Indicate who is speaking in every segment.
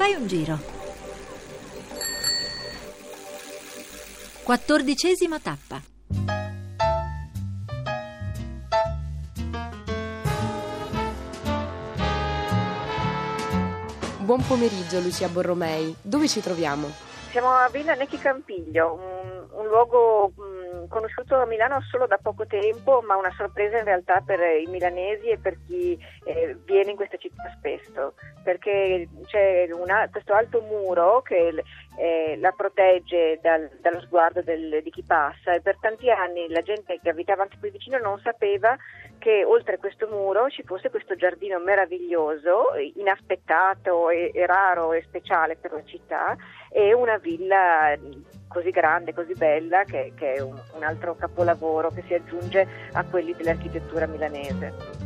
Speaker 1: Fai un giro. Quattordicesima tappa.
Speaker 2: Buon pomeriggio Lucia Borromei. Dove ci troviamo?
Speaker 3: Siamo a Villa Necchi Campiglio, un, un luogo mh, conosciuto a Milano solo da poco tempo, ma una sorpresa in realtà per i milanesi e per chi eh, viene in questa città spesso, perché c'è una, questo alto muro che eh, la protegge dal, dallo sguardo del, di chi passa e per tanti anni la gente che abitava anche qui vicino non sapeva che oltre questo muro ci fosse questo giardino meraviglioso, inaspettato e, e raro e speciale per la città e una villa così grande, così bella che, che è un, un altro capolavoro che si aggiunge a quelli dell'architettura milanese.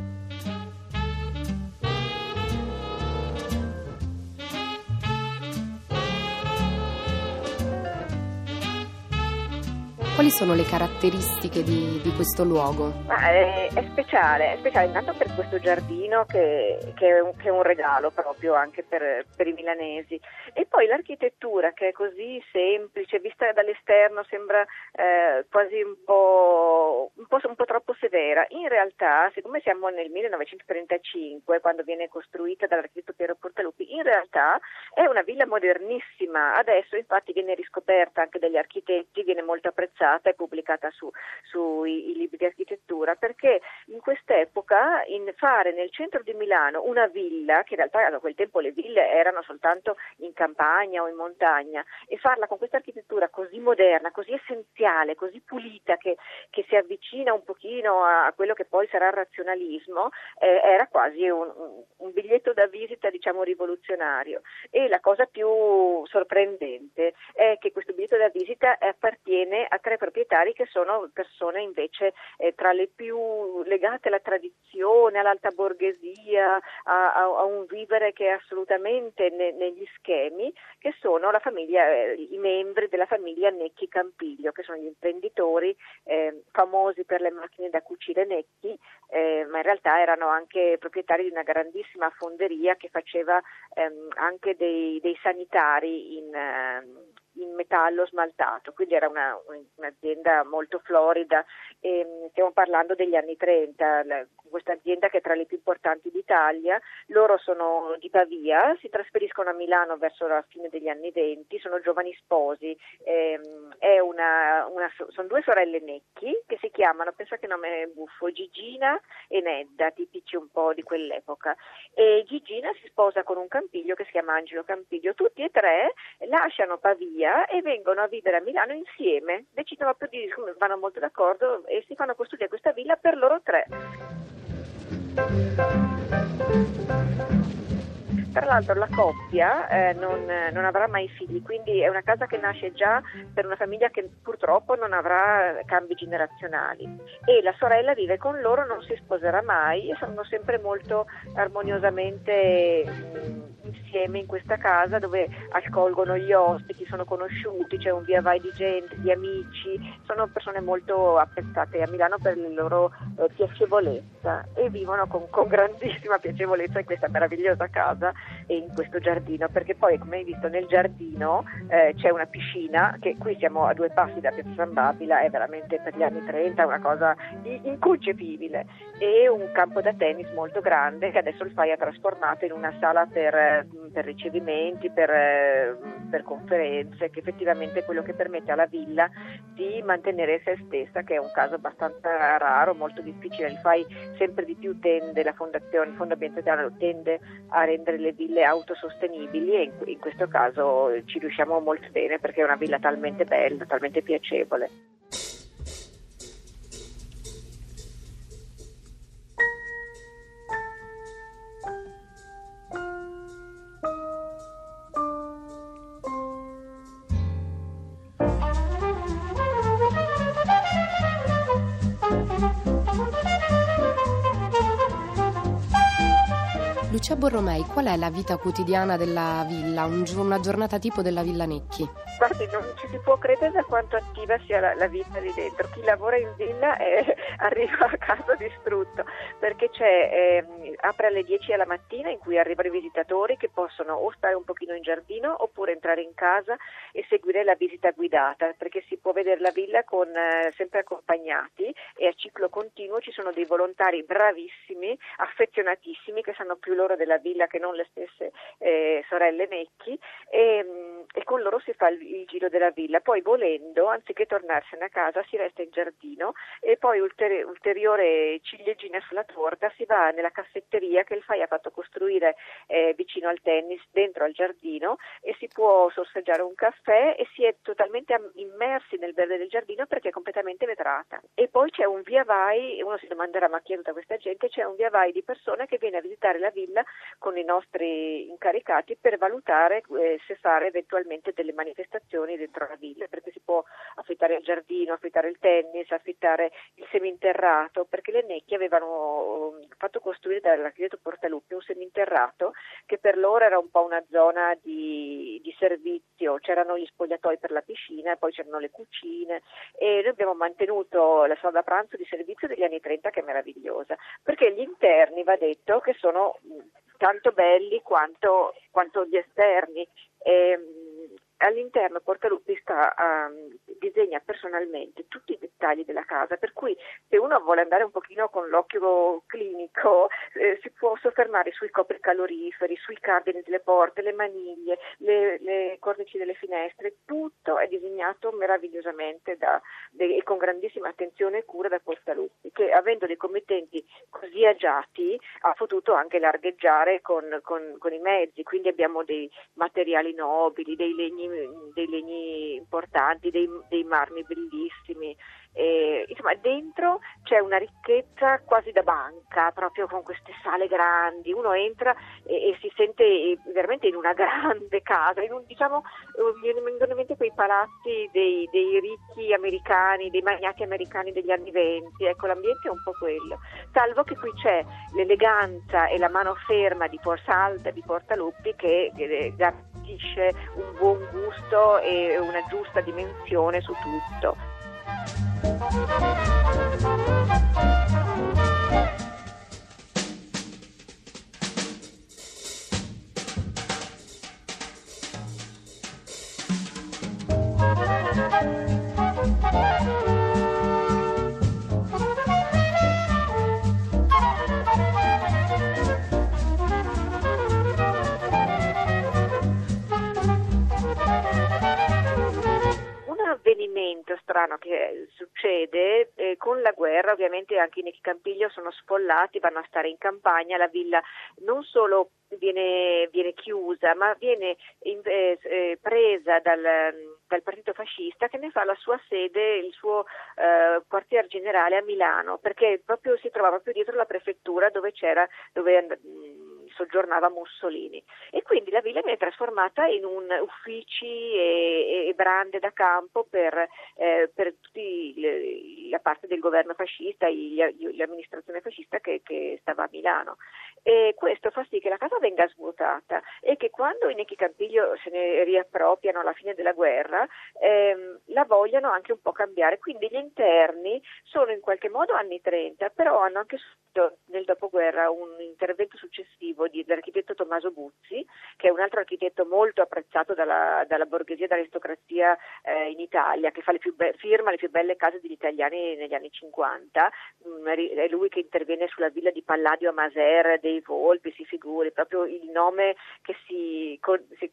Speaker 2: Quali sono le caratteristiche di, di questo luogo?
Speaker 3: È, è, speciale, è speciale intanto per questo giardino che, che, è, un, che è, un, regalo proprio anche per, per, i milanesi e poi l'architettura che è così semplice, vista dall'esterno sembra eh, quasi un po', un, po', troppo severa. In realtà, siccome siamo nel 1935, quando viene costruita dall'architetto Piero Portaluppi, in realtà è una villa modernissima. Adesso infatti viene riscoperta anche dagli architetti, viene molto apprezzata e pubblicata su, sui libri di architettura, perché in quest'epoca in fare nel centro di Milano una villa, che in realtà a quel tempo le ville erano soltanto in campagna o in montagna, e farla con questa architettura così moderna, così essenziale, così pulita, che, che si avvicina un pochino a quello che poi sarà il razionalismo, eh, era quasi un, un biglietto da visita diciamo rivoluzionario. E la cosa più sorprendente è che questo biglietto da visita appartiene a tre proprietari che sono persone invece eh, tra le più legate alla tradizione, all'alta borghesia, a, a, a un vivere che è assolutamente ne, negli schemi, che sono famiglia, eh, i membri della famiglia Necchi Campiglio, che sono gli imprenditori eh, famosi per le macchine da cucire Necchi, eh, ma in realtà erano anche proprietari di una grandissima fonderia che faceva ehm, anche dei, dei sanitari in, ehm, in metallo smaltato, quindi era una, un'azienda molto florida e mm, stiamo parlando degli anni 30, questa azienda che è tra le più importanti d'Italia, loro sono di Pavia, si trasferiscono a Milano verso la fine degli anni 20, sono giovani sposi, ehm, una, una, sono due sorelle Necchi che si chiamano, pensa che nome buffo, Gigina e Nedda, tipici un po' di quell'epoca. E Gigina si sposa con un campiglio che si chiama Angelo Campiglio, tutti e tre lasciano Pavia via e vengono a vivere a Milano insieme. Decidono proprio di, vanno molto d'accordo e si fanno costruire questa villa per loro tre. Tra l'altro la coppia eh, non, non, avrà mai figli, quindi è una casa che nasce già per una famiglia che purtroppo non avrà cambi generazionali e la sorella vive con loro, non si sposerà mai e sono sempre molto armoniosamente mh, insieme in questa casa dove accolgono gli ospiti, sono conosciuti, c'è un via vai di gente, di amici, sono persone molto apprezzate a Milano per la loro eh, piacevolezza e vivono con, con, grandissima piacevolezza in questa meravigliosa casa e in questo giardino, perché poi come hai visto nel giardino eh, c'è una piscina che qui siamo a due passi da Piazza San Babila, è veramente per gli anni 30 una cosa inconcepibile. E un campo da tennis molto grande che adesso il FAI ha trasformato in una sala per per ricevimenti, per, eh, per, conferenze, che effettivamente è quello che permette alla villa di mantenere se stessa, che è un caso abbastanza raro, molto difficile. Il FAI sempre di più tende, la fondazione, il Fondo Ambientale tende a rendere le ville autosostenibili e in questo caso ci riusciamo molto bene perché è una villa talmente bella, talmente piacevole.
Speaker 2: Lucia Borromei, qual è la vita quotidiana della villa, un, una giornata tipo della Villa Necchi?
Speaker 3: Guardi, non ci si può credere da quanto attiva sia la, la vita lì dentro. Chi lavora in villa è, arriva a casa distrutto perché eh, apre alle 10 alla mattina in cui arrivano i visitatori che possono o stare un pochino in giardino oppure entrare in casa e seguire la visita guidata perché si può vedere la villa con, eh, sempre accompagnati e a ciclo continuo ci sono dei volontari bravissimi, affezionatissimi che sanno più loro della villa che non le stesse eh, sorelle Necchi e, mm, e con loro si fa il il giro della villa, poi volendo, anziché tornarsene a casa, si resta in giardino e poi ulteri- ulteriore ciliegina sulla torta si va nella caffetteria che il FAI ha fatto costruire eh, vicino al tennis, dentro al giardino e si può sorseggiare un caffè e si è totalmente immersi nel verde del giardino perché è completamente vetrata. E poi c'è un via vai, uno si domanderà ma chi è tutta questa gente, c'è un via vai di persone che viene a visitare la villa con i nostri incaricati per valutare eh, se fare eventualmente delle manifestazioni dentro la villa, perché si può affittare il giardino, affittare il tennis, affittare il seminterrato, perché le Necchi avevano um, fatto costruire dall'architetto Portaluppi un seminterrato che per loro era un po' una zona di, di servizio, c'erano gli spogliatoi per la piscina, poi c'erano le cucine e noi abbiamo mantenuto la sala da pranzo di servizio degli anni 30 che è meravigliosa, perché gli interni va detto che sono tanto belli quanto, quanto gli esterni. E, ehm, all'interno Portaluppi sta, um, disegna personalmente tutti dettagli della casa, per cui se uno vuole andare un pochino con l'occhio clinico eh, si può soffermare sui copri caloriferi, sui cardini delle porte, le maniglie, le, le cornici delle finestre, tutto è disegnato meravigliosamente da, de, e con grandissima attenzione e cura da Portaluppi, che avendo dei committenti così agiati ha potuto anche largheggiare con, con, con i mezzi, quindi abbiamo dei materiali nobili, dei legni dei legni importanti, dei, dei marmi bellissimi. E, insomma, dentro c'è una ricchezza quasi da banca, proprio con queste sale grandi. Uno entra e, e si sente veramente in una grande casa, in un, diciamo, mi vengono in mente quei palazzi dei, dei, ricchi americani, dei magnati americani degli anni venti. Ecco, l'ambiente è un po' quello. Salvo che qui c'è l'eleganza e la mano ferma di Forza Alta, di Portaluppi, che, che garantisce un buon gusto e una giusta dimensione su tutto. Thank you. Avvenimento strano che succede eh, con la guerra, ovviamente anche i Campiglio sono sfollati, vanno a stare in campagna, la villa non solo viene, viene chiusa, ma viene eh, eh presa dal, dal, partito fascista che ne fa la sua sede, il suo eh, quartier generale a Milano, perché proprio si trova proprio dietro la prefettura dove c'era, dove, soggiornava Mussolini. E quindi la villa viene trasformata in un uffici e, e brande da campo per, eh, per tutta la parte del governo fascista, gli, l'amministrazione fascista che, che, stava a Milano e questo fa sì che la casa venga svuotata e che quando i Necchi Campiglio se ne riappropriano alla fine della guerra ehm, la vogliano anche un po' cambiare, quindi gli interni sono in qualche modo anni 30 però hanno anche subito nel dopoguerra un intervento successivo dell'architetto Tommaso Buzzi, che è un altro architetto molto apprezzato dalla, dalla borghesia e dall'aristocrazia eh, in Italia, che le be- firma le più belle case degli italiani negli anni 50. Mm, è lui che interviene sulla villa di Palladio a Maser, dei Volpi, si figuri, proprio il nome che si, si,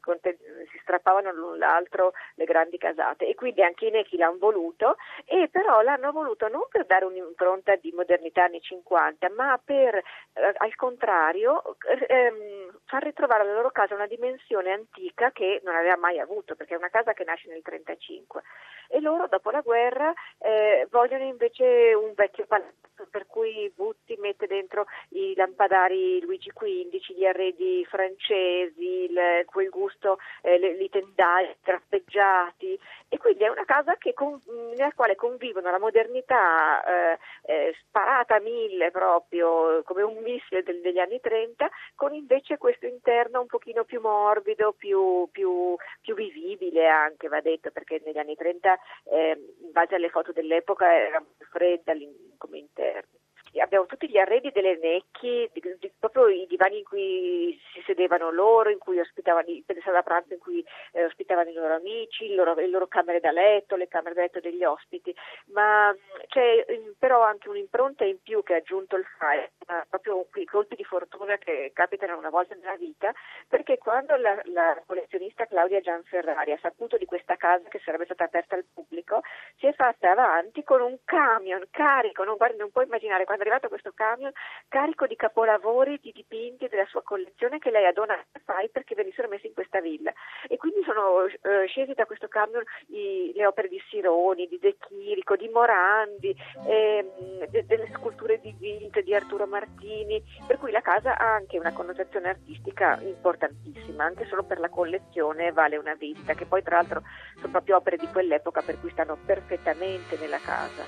Speaker 3: si strappavano l'un l'altro le grandi casate. E quindi anche i Nechi l'hanno voluto, e però l'hanno voluto non per dare un'impronta di modernità anni 50, ma per, eh, al contrario, ehm, far ritrovare alla loro casa una dimensione antica che non aveva mai avuto, perché è una casa che nasce nel 1935 e loro dopo la guerra eh, vogliono invece un vecchio palazzo per cui Butti mette dentro i lampadari Luigi XV, gli arredi francesi, il, quel gusto, eh, le, i tendai trappeggiati. E quindi è una casa con, nella quale convivono la modernità eh, eh, sparata a mille proprio come un missile del, degli anni 30 con invece questo interno un pochino più morbido, più, più, più vivibile anche va detto perché negli anni 30 eh, in base alle foto dell'epoca era fredda come interno abbiamo tutti gli arredi delle necchi, di, di, proprio i divani in cui si sedevano loro, in cui ospitavano i sala da pranzo in cui eh, ospitavano i loro amici, loro, le loro camere da letto, le camere da letto degli ospiti, ma c'è però anche un'impronta in più che ha aggiunto il FAI, proprio quei colpi di fortuna che capitano una volta nella vita, perché quando la, la collezionista Claudia Gianferrari ha saputo di questa casa che sarebbe stata aperta al pubblico, si è fatta avanti con un camion carico, non, guardi, non puoi immaginare quando è arrivato questo camion carico di capolavori, di dipinti della sua collezione che lei ha donato a FAI perché venissero messi in questa villa. E quindi sono eh, scesi da questo camion i, le opere di Sironi, di De Chirico, di Morandi, ehm, de, delle sculture di Wild, di Arturo Martini, per cui la casa ha anche una connotazione artistica importantissima, anche solo per la collezione vale una visita, che poi tra l'altro sono proprio opere di quell'epoca per cui stanno perfettamente perfettamente nella casa.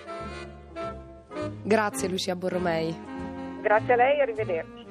Speaker 2: Grazie Lucia Borromei.
Speaker 3: Grazie a lei e arrivederci.